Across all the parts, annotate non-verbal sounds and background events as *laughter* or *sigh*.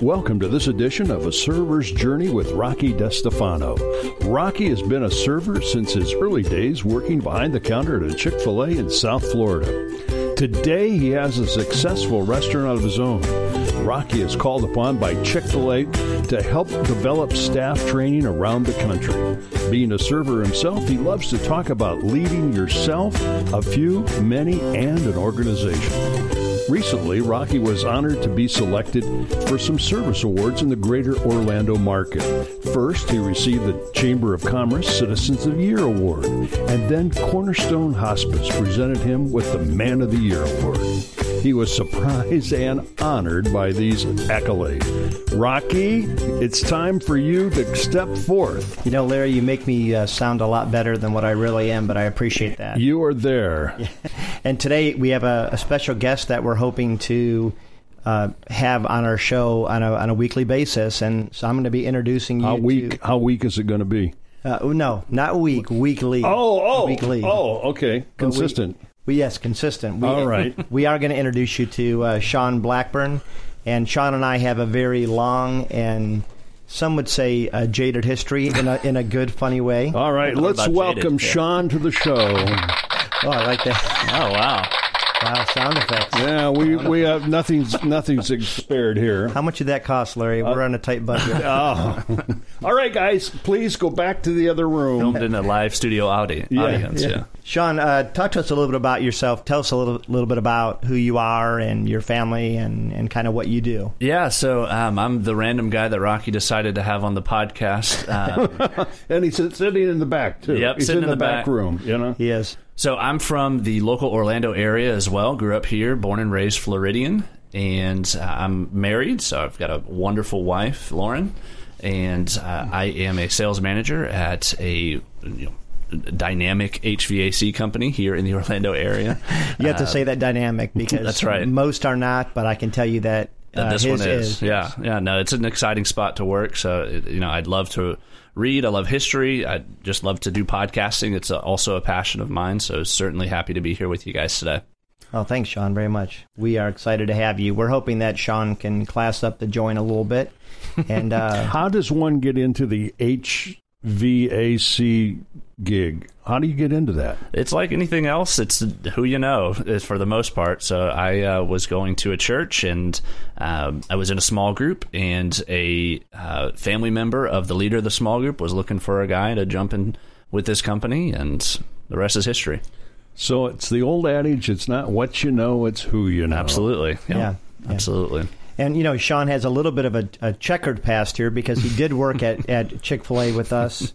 Welcome to this edition of A Server's Journey with Rocky DeStefano. Rocky has been a server since his early days working behind the counter at a Chick fil A in South Florida. Today, he has a successful restaurant of his own. Rocky is called upon by Chick fil A to help develop staff training around the country. Being a server himself, he loves to talk about leading yourself, a few, many, and an organization. Recently, Rocky was honored to be selected for some service awards in the greater Orlando market. First, he received the Chamber of Commerce Citizens of the Year Award, and then Cornerstone Hospice presented him with the Man of the Year Award. He was surprised and honored by these accolades. Rocky, it's time for you to step forth. You know, Larry, you make me uh, sound a lot better than what I really am, but I appreciate that. You are there. *laughs* And today we have a, a special guest that we're hoping to uh, have on our show on a, on a weekly basis. And so I'm going to be introducing you. How weak? To, How weak is it going to be? uh, no, not week, weekly. Oh, oh, weekly. Oh, okay, consistent. Well, yes, consistent. We, All right. We are going to introduce you to uh, Sean Blackburn, and Sean and I have a very long and some would say a jaded history in a in a good, funny way. All right, let's welcome jaded? Yeah. Sean to the show. Oh, I like that. Oh wow! Wow, sound effects. Yeah, we we have nothing's nothing's spared here. How much did that cost, Larry? We're on a tight budget. *laughs* Oh. All right, guys, please go back to the other room. Filmed in a live studio audi- Yeah, audience. yeah. Yeah. Sean, uh, talk to us a little bit about yourself. Tell us a little little bit about who you are and your family and, and kind of what you do. Yeah, so um, I'm the random guy that Rocky decided to have on the podcast. Um, *laughs* And he's sitting in the back too. Yep, he's sitting in in the, the back, back. room. You know. He is. So I'm from the local Orlando area as well. Grew up here, born and raised Floridian, and uh, I'm married. So I've got a wonderful wife, Lauren, and uh, I am a sales manager at a you know, dynamic HVAC company here in the *laughs* Orlando area. You have to say that dynamic *laughs* because Uh, that's right. most are not, but I can tell you that uh, Uh, this one is. Yeah, yeah. No, it's an exciting spot to work. So you know, I'd love to read. I love history. I just love to do podcasting. It's a, also a passion of mine. So certainly happy to be here with you guys today. Oh, thanks, Sean, very much. We are excited to have you. We're hoping that Sean can class up the joint a little bit. And uh, *laughs* How does one get into the HVAC gig? How do you get into that? It's like anything else. It's who you know for the most part. So I uh, was going to a church and um, I was in a small group, and a uh, family member of the leader of the small group was looking for a guy to jump in with this company, and the rest is history. So it's the old adage: it's not what you know, it's who you know. Absolutely. Yeah, yeah. Absolutely. And you know, Sean has a little bit of a, a checkered past here because he did work at, *laughs* at Chick Fil A with us,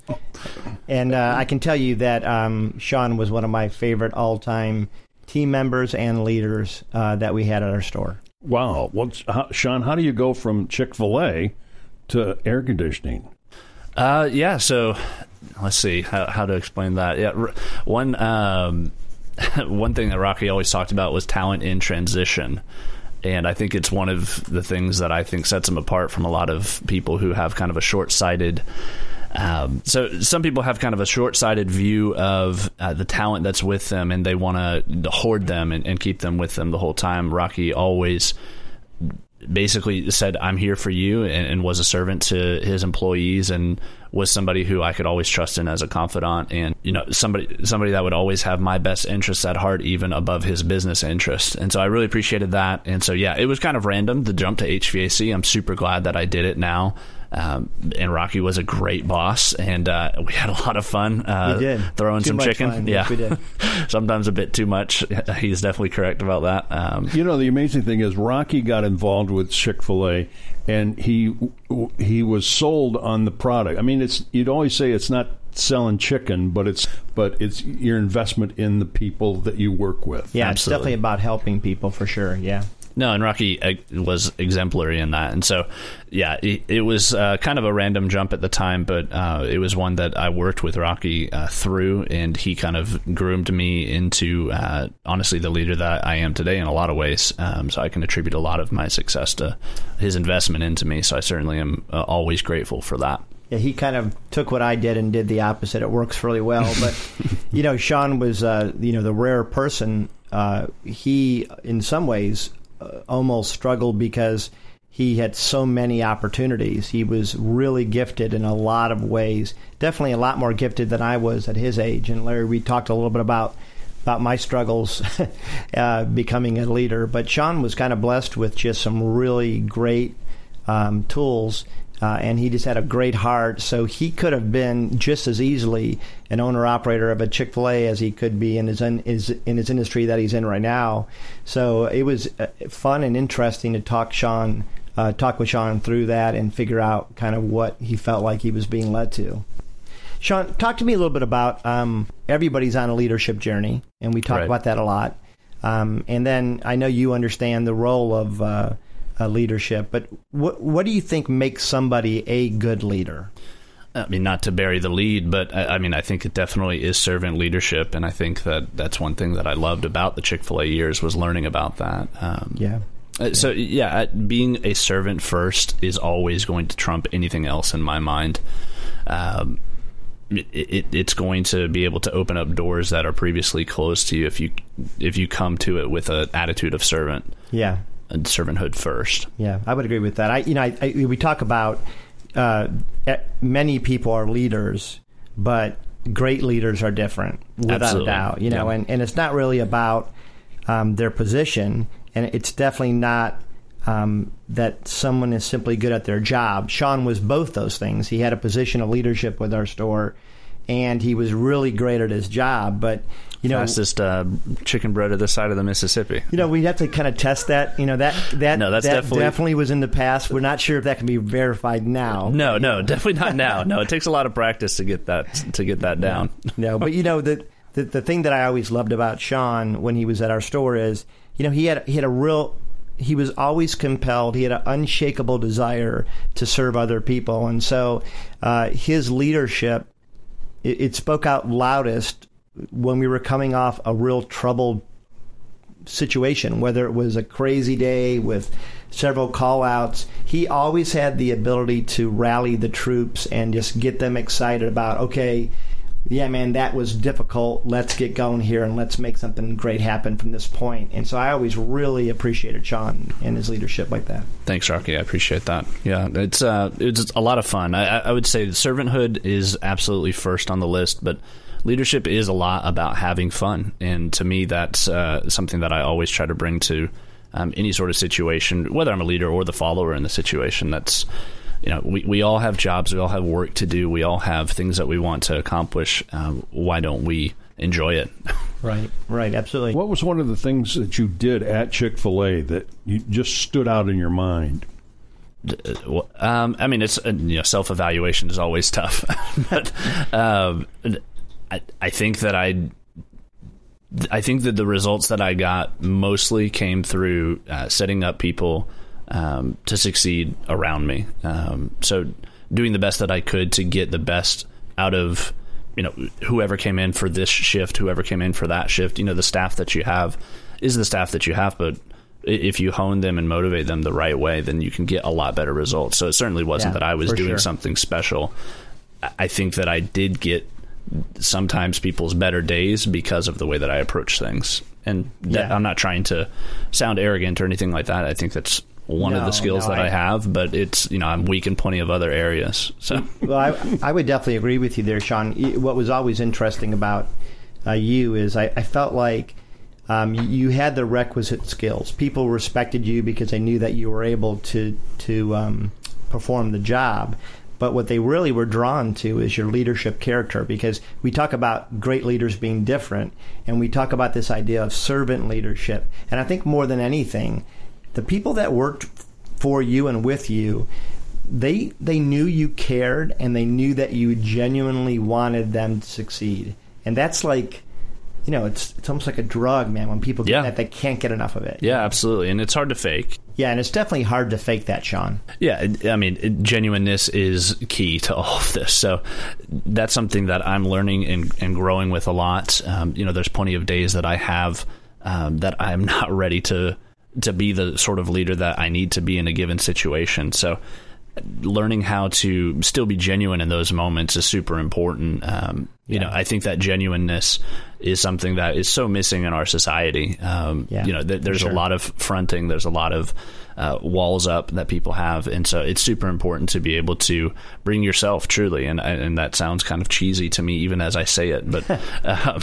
and uh, I can tell you that um, Sean was one of my favorite all time team members and leaders uh, that we had at our store. Wow. Well, how, Sean, how do you go from Chick Fil A to air conditioning? Uh, yeah. So let's see how, how to explain that. Yeah. One um, *laughs* one thing that Rocky always talked about was talent in transition. And I think it's one of the things that I think sets him apart from a lot of people who have kind of a short sighted. Um, so some people have kind of a short-sighted view of uh, the talent that's with them, and they want to hoard them and, and keep them with them the whole time. Rocky always basically said, "I'm here for you," and, and was a servant to his employees, and was somebody who I could always trust in as a confidant, and you know somebody somebody that would always have my best interests at heart, even above his business interest. And so I really appreciated that. And so yeah, it was kind of random the jump to HVAC. I'm super glad that I did it now. Um, and Rocky was a great boss, and uh, we had a lot of fun. Uh, We did. throwing Too some much chicken. fun. Yeah, Yes, we did. *laughs* Sometimes a bit too much. *laughs* He's definitely correct about that. Um, You know, the amazing thing is Rocky got involved with Chick Fil A, and he he was sold on the product. I mean, it's you'd always say it's not selling chicken, but it's but it's your investment in the people that you work with. Yeah, it's definitely about helping people for sure. Yeah. No, and Rocky uh, was exemplary in that, and so yeah, it, it was uh, kind of a random jump at the time, but uh, it was one that I worked with Rocky uh, through, and he kind of groomed me into uh, honestly the leader that I am today in a lot of ways. Um, so I can attribute a lot of my success to his investment into me. So I certainly am uh, always grateful for that. Yeah, he kind of took what I did and did the opposite. It works really well. *laughs* But, you know, Sean was, uh, you know, the rare person. Uh, he, in some ways, almost struggled because he had so many opportunities. He was really gifted in a lot of ways. Definitely a lot more gifted than I was at his age. And Larry, we talked a little bit about about my struggles *laughs* uh, becoming a leader. But Sean was kind of blessed with just some really great um, tools. Uh, and he just had a great heart. So he could have been just as easily an owner operator of a Chick Fil A as he could be in his, in his in his industry that he's in right now. So it was uh, fun and interesting to talk Sean uh, talk with Sean through that and figure out kind of what he felt like he was being led to. Sean, talk to me a little bit about um, everybody's on a leadership journey, and we talk Right. about that a lot. Um, and then I know you understand the role of uh, uh, leadership, but what what do you think makes somebody a good leader? I mean, not to bury the lead, but I, I mean, I think it definitely is servant leadership, and I think that that's one thing that I loved about the Chick Fil A years was learning about that. Um, Yeah, Uh, So yeah, being a servant first is always going to trump anything else in my mind. Um, it, it, it's going to be able to open up doors that are previously closed to you if you if you come to it with an attitude of servant yeah, and servanthood first. yeah. I would agree with that. I, you know, I, I, we talk about uh, eh, many people are leaders, but great leaders are different, without Absolutely. a doubt. You know, Yeah. and, and it's not really about um, their position, and it's definitely not um, that someone is simply good at their job. Sean was both those things. He had a position of leadership with our store, and he was really great at his job. But you know, Fastest uh, chicken breader this side of the Mississippi. you know, we have to kind of test that. You know, that that No, that's that definitely- was in the past. We're not sure if that can be verified now. No, no, definitely not now. No, it takes a lot of practice to get that to get that down. No, but you know the, the the thing that I always loved about Sean when he was at our store is, you know, he had he had a real he was always compelled. He had an unshakable desire to serve other people, and so uh, his leadership it, it spoke out loudest when we were coming off a real troubled situation, whether it was a crazy day with several call outs, he always had the ability to rally the troops and just get them excited about, okay, yeah, man, that was difficult. Let's get going here and let's make something great happen from this point. And so I always really appreciated Sean and his leadership like that. Thanks, Rocky. I appreciate that. Yeah, it's uh, it's a lot of fun. I, I would say servanthood is absolutely first on the list, but leadership is a lot about having fun, and to me, that's uh, something that I always try to bring to um, any sort of situation, whether I'm a leader or the follower in the situation. That's you know, we, we all have jobs, we all have work to do, we all have things that we want to accomplish. Um, why don't we enjoy it? *laughs* Right, right, absolutely. What was one of the things that you did at Chick fil A that you just stood out in your mind? Um, I mean, it's uh, you know, self evaluation is always tough, *laughs* but um, I, I think that I, I think that the results that I got mostly came through uh, setting up people um, to succeed around me. Um, so doing the best that I could to get the best out of you know whoever came in for this shift, whoever came in for that shift. You know, the staff that you have is the staff that you have, but if you hone them and motivate them the right way, then you can get a lot better results. So it certainly wasn't Yeah, that I was doing sure. something special. I- I think that I did get sometimes people's better days because of the way that I approach things. And that, Yeah. I'm not trying to sound arrogant or anything like that. I think that's one of the skills no, that I, I- have, but it's you know I'm weak in plenty of other areas. So well, I, I would definitely agree with you there, Sean. What was always interesting about uh, you is I, I felt like um, you- you had the requisite skills. People respected you because they knew that you were able to to um, perform the job. But what they really were drawn to is your leadership character because we talk about great leaders being different and we talk about this idea of servant leadership. And I think more than anything, the people that worked for you and with you they they knew you cared and they knew that you genuinely wanted them to succeed and that's like you know it's it's almost like a drug man when people get Yeah. that they can't get enough of it yeah, absolutely, and it's hard to fake. Yeah and it's definitely hard to fake that sean Yeah, I mean, genuineness is key to all of this. So that's something that I'm learning and, and growing with a lot. Um, you know, there's plenty of days that I have um, that I'm *laughs* not ready to to be the sort of leader that I need to be in a given situation. So learning how to still be genuine in those moments is super important. Um, You know, I think that genuineness is something that is so missing in our society. Um, Yeah, you know, th- there's sure. a lot of fronting, there's a lot of uh, walls up that people have, and so it's super important to be able to bring yourself truly. And and that sounds kind of cheesy to me, even as I say it, but *laughs* um,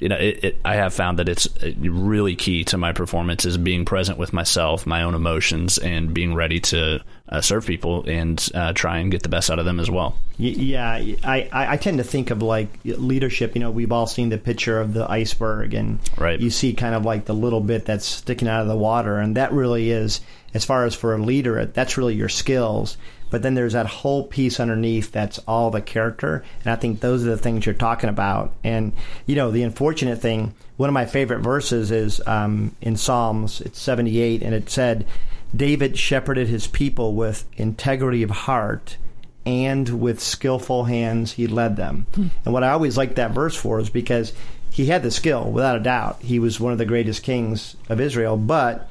you know, it, it, I have found that it's really key to my performance is being present with myself, my own emotions, and being ready to uh, serve people and uh, try and get the best out of them as well. Yeah, I I tend to think of like leadership. You know, we've all seen the picture of the iceberg, and Right. you see kind of like the little bit that's sticking out of the water, and that really is, as far as for a leader, that's really your skills. But then there's that whole piece underneath that's all the character, and I think those are the things you're talking about. And you know, the unfortunate thing, one of my favorite verses is um, in Psalms. It's 78, and it said, "David shepherded his people with integrity of heart." And with skillful hands he led them. And what I always liked that verse for is because he had the skill, without a doubt. He was one of the greatest kings of Israel, but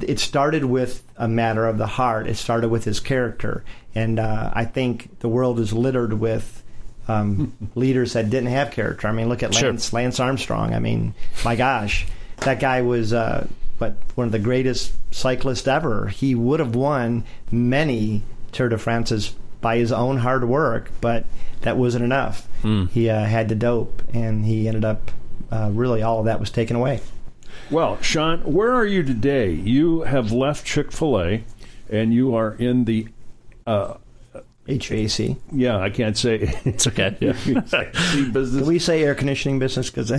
it started with a matter of the heart. It started with his character. And uh, I think the world is littered with um, *laughs* leaders that didn't have character. I mean, look at Sure. Lance, Lance Armstrong. I mean, my gosh, that guy was uh, but one of the greatest cyclists ever. He would have won many Tour de France's by his own hard work, but that wasn't enough. He uh, had to dope, and he ended up uh, really all of that was taken away. Well, Sean, where are you today? You have left Chick fil A and you are in the, HVAC. yeah, I can't say. *laughs* It's okay. *laughs* Yeah. *laughs* Can we say air conditioning business? Because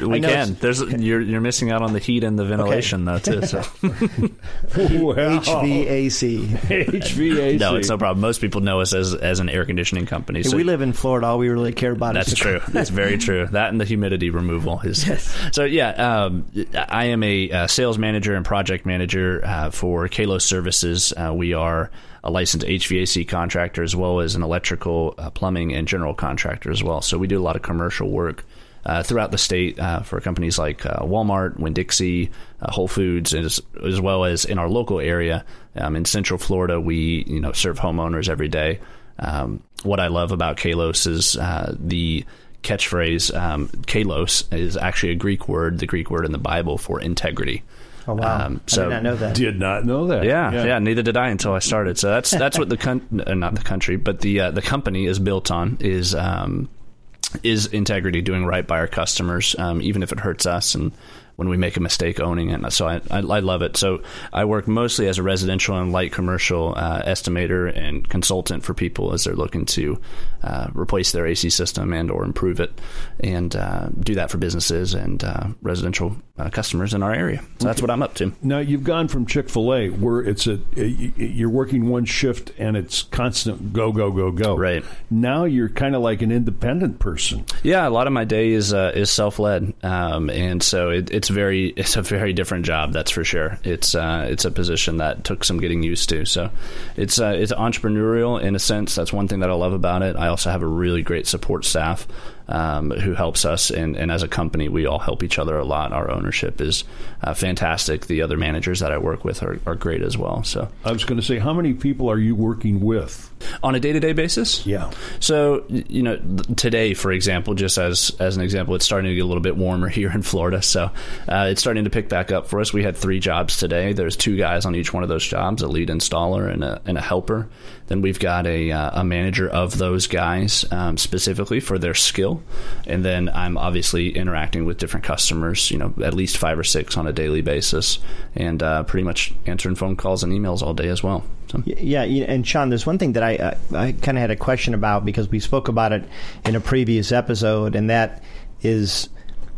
We can. There's you're you're missing out on the heat and the ventilation though too. So Well, HVAC. HVAC. no, it's no problem. Most people know us as as an air conditioning company. So we live in Florida. All we really care about That's is the true. That's very true. That and the humidity removal is. So yeah, um, I am a uh, sales manager and project manager uh, for Kalos Services. Uh, we are a licensed HVAC contractor as well as an electrical, uh, plumbing, and general contractor as well. So we do a lot of commercial work. Uh, throughout the state uh, for companies like uh, Walmart, Winn Dixie, uh, Whole Foods, as, as well as in our local area um, in Central Florida, we you know serve homeowners every day. Um, what I love about Kalos is uh, the catchphrase um, kalos is actually a Greek word, the Greek word in the Bible for integrity. Oh wow! Um, I did not know that. Did not know that. Yeah, yeah, Neither did I until I started. So that's that's what the *laughs* con- uh, not the country, but the uh, the company is built on is um, is integrity, doing right by our customers, um, even if it hurts us, and when we make a mistake, owning it. So I, I, I love it. So I work mostly as a residential and light commercial uh, estimator and consultant for people as they're looking to uh, replace their AC system and or improve it, and uh, do that for businesses and uh, residential uh, customers in our area. So that's what I'm up to. Now you've gone from Chick Fil A, where it's a you're working one shift and it's constant go go go go. Right. Now you're kind of like an independent person. Yeah, a lot of my day is uh, is self led, um, and so it, it's very it's a very different job. That's for sure. It's uh, it's a position that took some getting used to. So it's uh, it's entrepreneurial in a sense. That's one thing that I love about it. I also have a really great support staff um, who helps us, and, and as a company, we all help each other a lot. Our ownership is uh, fantastic. The other managers that I work with are, are great as well. So I was going to say, how many people are you working with? on a day to day basis, Yeah. So you know, today, for example, just as as an example, it's starting to get a little bit warmer *laughs* here in Florida, so uh, it's starting to pick back up for us. We had three jobs today. There's two guys on each one of those jobs: a lead installer and a and a helper. Then we've got a uh, a manager of those guys um, specifically for their skill, and then I'm obviously interacting with different customers. You know, at least five or six on a daily basis, and uh, pretty much answering phone calls and emails all day as well. So. Yeah, and Sean, there's one thing that I uh, I kind of had a question about because we spoke about it in a previous episode, and that is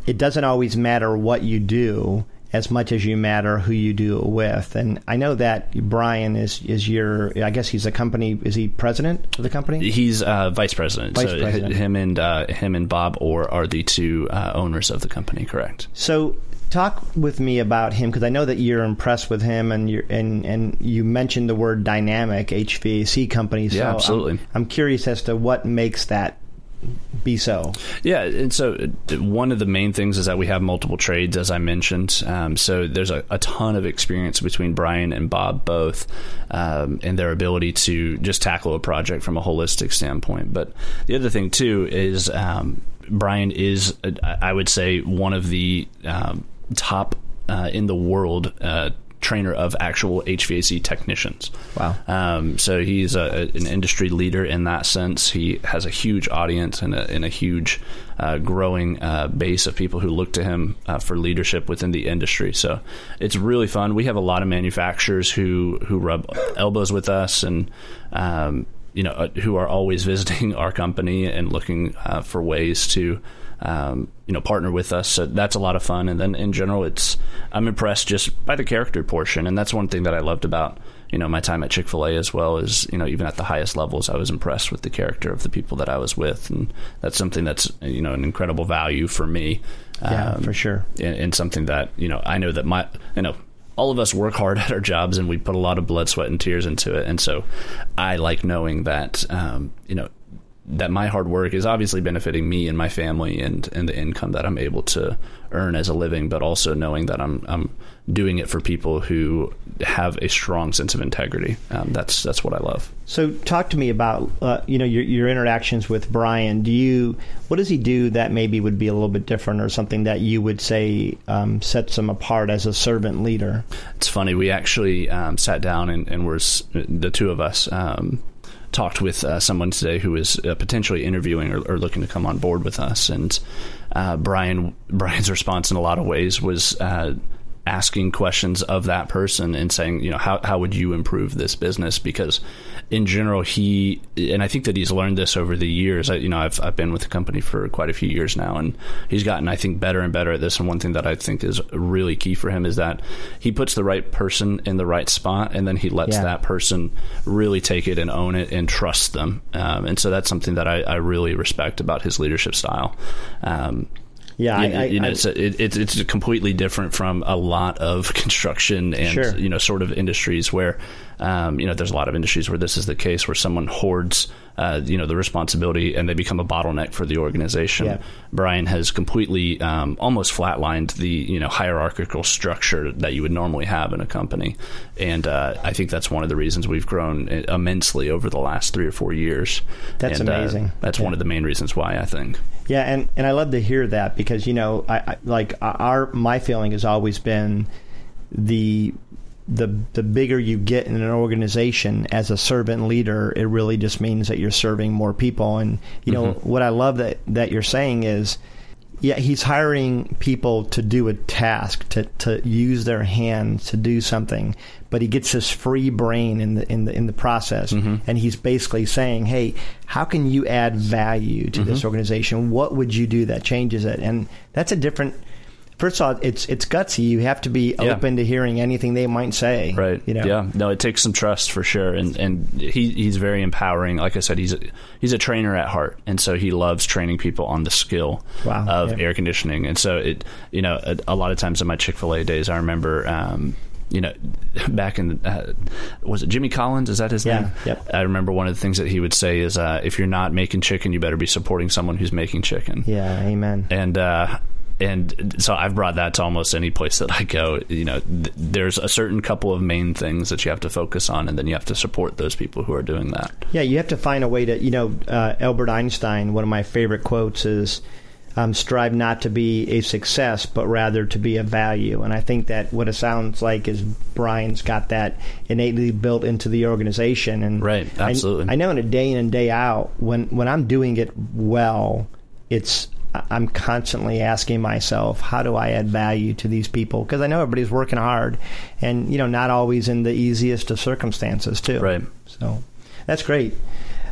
it doesn't always matter what you do as much as you matter who you do it with. And I know that Bryan is is your I guess he's a company is he president of the company? He's uh, vice president. Vice so president. him and uh, him and Bob Orr are the two uh, owners of the company. Correct. So talk with me about him because I know that you're impressed with him and you and and you mentioned the word dynamic HVAC company. So Yeah, I'm- absolutely. I'm, curious as to what makes that be so? Yeah, and so uh, one of the main things is that we have multiple trades, as I mentioned. Um, so there's a, a, ton of experience between Bryan and Bob both, um, and their ability to just tackle a project from a holistic standpoint. But the other thing too is um, Bryan is, uh, I would say, one of the um, top uh, in the world. Uh, trainer of actual HVAC technicians. Wow. Um, so he's a, an industry leader in that sense. He has a huge audience and a, and a huge uh, growing uh, base of people who look to him uh, for leadership within the industry. So it's really fun. We have a lot of manufacturers who, who rub elbows with us and um, you know uh, who are always *laughs* visiting our company and looking uh, for ways to um, you know partner with us. So that's a lot of fun. And then in general, it's I'm impressed just by the character portion, and that's one thing that I loved about you know my time at Chick Fil A as well. Is you know even at the highest levels, I was impressed with the character of the people that I was with, and that's something that's you know an incredible value for me. Yeah, um, for sure, and, and something that you know I know that my you know all of us work hard *laughs* at our jobs and we put a lot of blood, sweat, and tears into it. And so I like knowing that, um, you know, that my hard work is obviously benefiting me and my family and, and the income that I'm able to earn as a living, but also knowing that I'm, I'm doing it for people who have a strong sense of integrity. Um, that's, that's what I love. So talk to me about, uh, you know, your, your interactions with Bryan. Do you, what does he do that maybe would be a little bit different or something that you would say um, sets him apart as a servant leader? It's funny. We actually um, sat down and, and we're the two of us, um, talked with uh, someone today who is uh, potentially interviewing or, or, looking to come on board with us, and uh, Bryan Bryan's *laughs* response in a lot of ways was uh, asking questions of that person and saying, you know, how how would you improve this business? Because in general, he and I think that he's learned this over the years. I, you know, I've I've been with the company for quite a few years now, and he's gotten, I think, better and better at this. And one thing that I think is really key for him is that he puts the right person in the right spot, and then he lets yeah. that person really take it and own it and trust them. Um, and so that's something that I, I, really respect about his leadership style. Um, yeah, you, I, you know, I, it's, a, it, it's it's completely different from a lot of construction and sure. you know sort of industries where um, you know there's a lot of industries where this is the case where someone hoards uh, you know the responsibility and they become a bottleneck for the organization. Yeah. Bryan has completely um, almost flatlined the you know hierarchical structure that you would normally have in a company, and uh, I think that's one of the reasons we've grown immensely over the last three or four years. That's and, uh, amazing. Uh, that's yeah. one of the main reasons why I think. Yeah, and, and I love to hear that because you know, I, I like our my feeling has always been the the the bigger you get in an organization as a servant leader, it really just means that you're serving more people. And you know mm-hmm. what I love that that you're saying is yeah, he's hiring people to do a task, to, to use their hands to do something, but he gets this free brain in the in the in the process, mm-hmm. and he's basically saying, "Hey, how can you add value to mm-hmm. this organization? What would you do that changes it?" And that's a different first of all, it's it's gutsy. You have to be yeah. open to hearing anything they might say. Right. You know? Yeah. No, it takes some trust for sure, and and he he's very empowering. Like I said, he's a, he's a trainer at heart, and so he loves training people on the skill wow. of yeah. air conditioning. And so it you know a, a lot of times in my Chick Fil A days, I remember. Um, you know, *laughs* back in uh, was it Jimmy Collins? Is that his yeah, name? Yep. I remember one of the things that he would say is, uh, "If you're not making chicken, you better be supporting someone who's making chicken." Yeah, amen. And uh, and so I've brought that to almost any place that I go. You know, th- there's a certain couple of main things that you have to focus on, and then you have to support those people who are doing that. Yeah, you have to find a way to. You know, uh, Albert Einstein. One of my favorite quotes is. Um, strive not to be a success, but rather to be a value. And I think that what it sounds like is Bryan's got that innately built into the organization. And right, absolutely. I, I know in a day in and day out, when when I'm doing it well, it's I'm constantly asking myself, how do I add value to these people? Because I know everybody's working hard, and you know, not always in the easiest of circumstances too. Right. So that's great.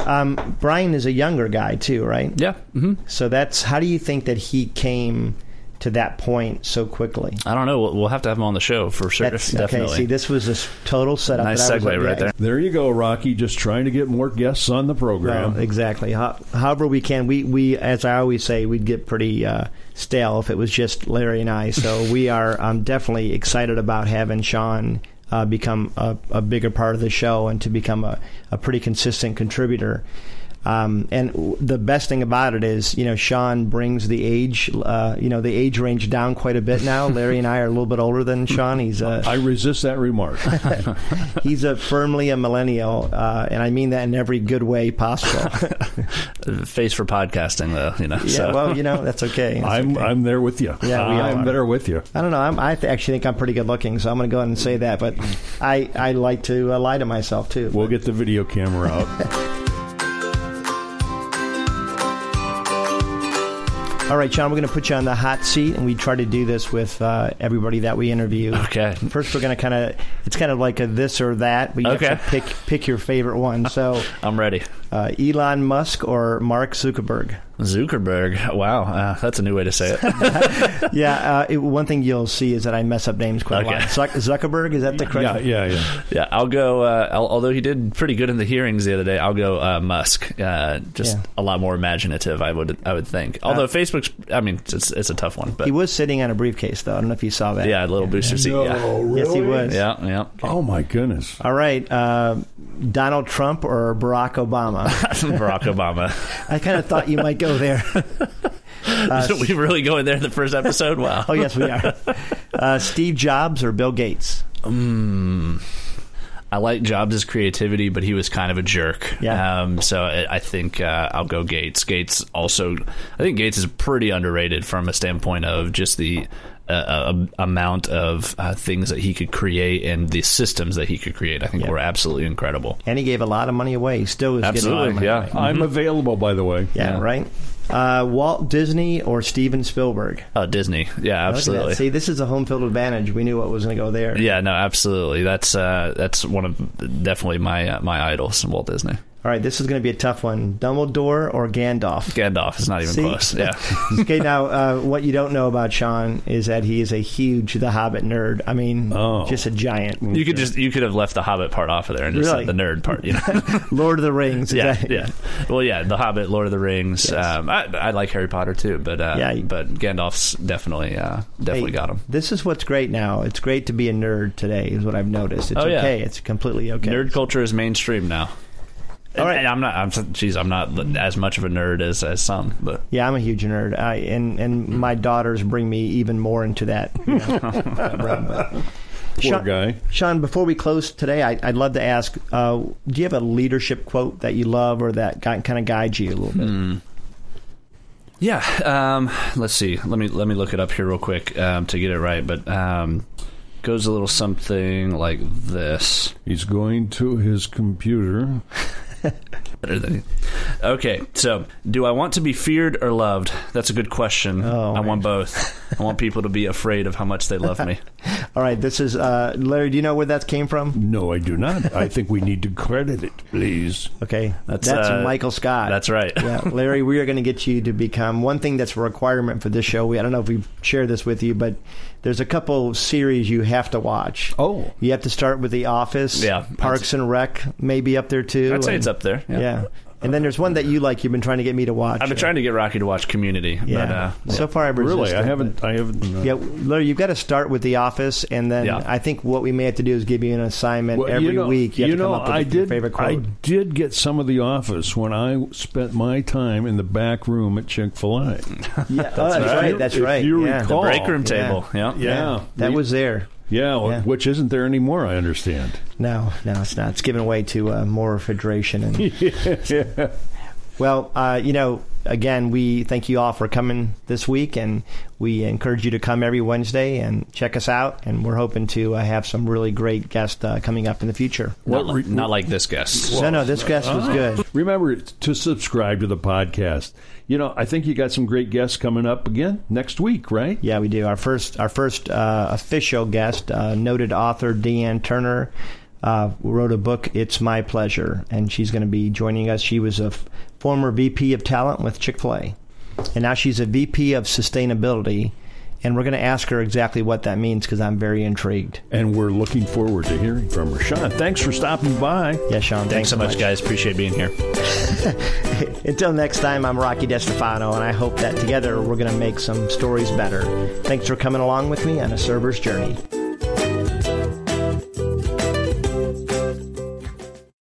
Um, Brian is a younger guy too, right? Yeah. Mm-hmm. So that's how do you think that he came to that point so quickly? I don't know. We'll, we'll have to have him on the show for sure. That's, definitely. Okay, see, this was a total setup. Nice segue like, right there. There you go, Rocky. Just trying to get more guests on the program. Well, exactly. How, however we can. We, we, as I always say, we'd get pretty uh, stale if it was just Larry and I. So *laughs* we are um, definitely excited about having Sean uh, become a, a, bigger part of the show and to become a, a pretty consistent contributor. Um, and w- the best thing about it is, you know, Sean brings the age, uh, you know, the age range down quite a bit now. *laughs* Larry and I are a little bit older than Sean. He's a I resist that remark. *laughs* he's a firmly a millennial, uh, and I mean that in every good way possible. *laughs* Face for podcasting, though. You know. yeah, so. well, you know, that's okay. That's I'm okay. I'm there with you. Yeah, we I'm are. there with you. I don't know. I'm, I th- actually think I'm pretty good looking, so I'm going to go ahead and say that. But I, I like to uh, lie to myself too. We'll get the video camera out. All right, John, we're going to put you on the hot seat, and we try to do this with uh, everybody that we interview. Okay. First, we're going to kind of, it's kind of like a this or that. We Okay. have to pick, pick your favorite one. So, *laughs* I'm ready. Uh, Elon Musk or Mark Zuckerberg? Zuckerberg. Wow, uh, that's a new way to say it. *laughs* Yeah, uh, it, one thing you'll see is that I mess up names quite a lot. Zuck- Zuckerberg, is that the correct? yeah, yeah, yeah. yeah, I'll go. Uh, al- although he did pretty good in the hearings the other day, I'll go uh, Musk. Uh, just Yeah. a lot more imaginative, I would. I would think. Although Uh, Facebook's, I mean, it's, it's a tough one, but He was sitting on a briefcase, though. I don't know if you saw that. yeah, a little booster seat. Yeah, Yes, he was. yeah, yeah. Oh my goodness. All right, uh, Donald Trump or Barack Obama? *laughs* Barack Obama. *laughs* I kind of thought you might go there. so *laughs* we really going there in the first episode? Wow. Oh, yes, we are. Uh, Steve Jobs or Bill Gates? Mm, I like Jobs' creativity, but he was kind of a jerk. Yeah. Um, so I, I think uh, I'll go Gates. Gates also, I think Gates is pretty underrated from a standpoint of just the uh, uh, amount of uh, things that he could create and the systems that he could create. I think Yeah. were absolutely incredible. And he gave a lot of money away. He still is getting a lot of money Absolutely, yeah. away. I'm available, by the way. Yeah, Yeah. right? Uh, Walt Disney or Steven Spielberg? Oh, Disney. Yeah, Look at that. absolutely. See, this is a home field advantage. We knew what was going to go there. Yeah, no, absolutely. That's uh, that's one of definitely my uh, my idols, Walt Disney. All right, this is going to be a tough one. Dumbledore or Gandalf? Gandalf is not even See? close. *laughs* Yeah. okay, now *laughs* uh, what you don't know about Sean is that he is a huge The Hobbit nerd. I mean, Oh. just a giant. You could just you could have left the Hobbit part off of there and just Really? said the nerd part, you know. *laughs* Lord of the Rings. yeah, yeah. Well, yeah, the Hobbit, Lord of the Rings. Yes. Um, I, I like Harry Potter too, but uh, Yeah, but Gandalf's definitely uh, definitely Hey, got him. This is what's great now. It's great to be a nerd today, is what I've noticed. It's Oh, yeah. okay. It's completely okay. Nerd culture is mainstream now. All right. And I'm not. I'm. Geez, I'm not as much of a nerd as as some, but Yeah, I'm a huge nerd, I, and and my daughters bring me even more into that. you know, realm, *laughs* Poor Sean, guy. Sean, before we close today, I, I'd love to ask: uh, Do you have a leadership quote that you love, or that kind of guides you a little bit? Hmm. yeah. Um, let's see. Let me let me look it up here real quick um, to get it right. But um, goes a little something like this. He's going to his computer. *laughs* *laughs* better than Okay, so do I want to be feared or loved? That's a good question. Oh, I man. want both. I want people to be afraid of how much they love me. *laughs* All right, this is uh, Larry. Do you know where that came from? No, I do not. I think we need to credit it, please. Okay, That's, that's, uh, Michael Scott. That's right. yeah, *laughs* Larry, we are going to get you to become one thing that's a requirement for this show. We, I don't know if we've shared this with you, but there's a couple series you have to watch. Oh. You have to start with The Office. Yeah. Parks and Rec may be up there too. I'd say and- it's up there. Yeah. Yeah. And then there's one that you like. You've been trying to get me to watch. I've been trying to get Rocky to watch Community, Yeah. but uh, so far, I've Really, I haven't. I haven't. uh, Yeah, Larry, you've got to start with The Office, and then Yeah. I think what we may have to do is give you an assignment Well, every you know, week. You have to know, come up with I your did. favorite I did get some of the Office when I spent my time in the back room at Chick Fil A. yeah, *laughs* oh, that's right. right. That's If right. you yeah. recall- break room Yeah. table. Yeah. Yeah, that we- was there. Yeah, Yeah. which isn't there anymore. I understand. No, no, it's not. It's given way to uh, more refrigeration. And *laughs* yeah. well, uh, you know, again, we thank you all for coming this week, and we encourage you to come every Wednesday and check us out. And we're hoping to uh, have some really great guests uh, coming up in the future. Not, What re- not like this guest. no, no, this guest was good. *laughs* Remember to subscribe to the podcast. You know, I think you got some great guests coming up again next week, right? Yeah, we do. Our first, our first uh, official guest, uh, noted author Dee Ann Turner, uh, wrote a book. It's my pleasure, and she's going to be joining us. She was a f- former VP of talent with Chick Fil A, and now she's a VP of sustainability. And we're going to ask her exactly what that means because I'm very intrigued. And we're looking forward to hearing from her. Sean, thanks for stopping by. Yeah, Sean. Thanks so much, guys. Appreciate being here. *laughs* Until next time, I'm Rocky DeStefano, and I hope that together we're going to make some stories better. Thanks for coming along with me on a server's journey.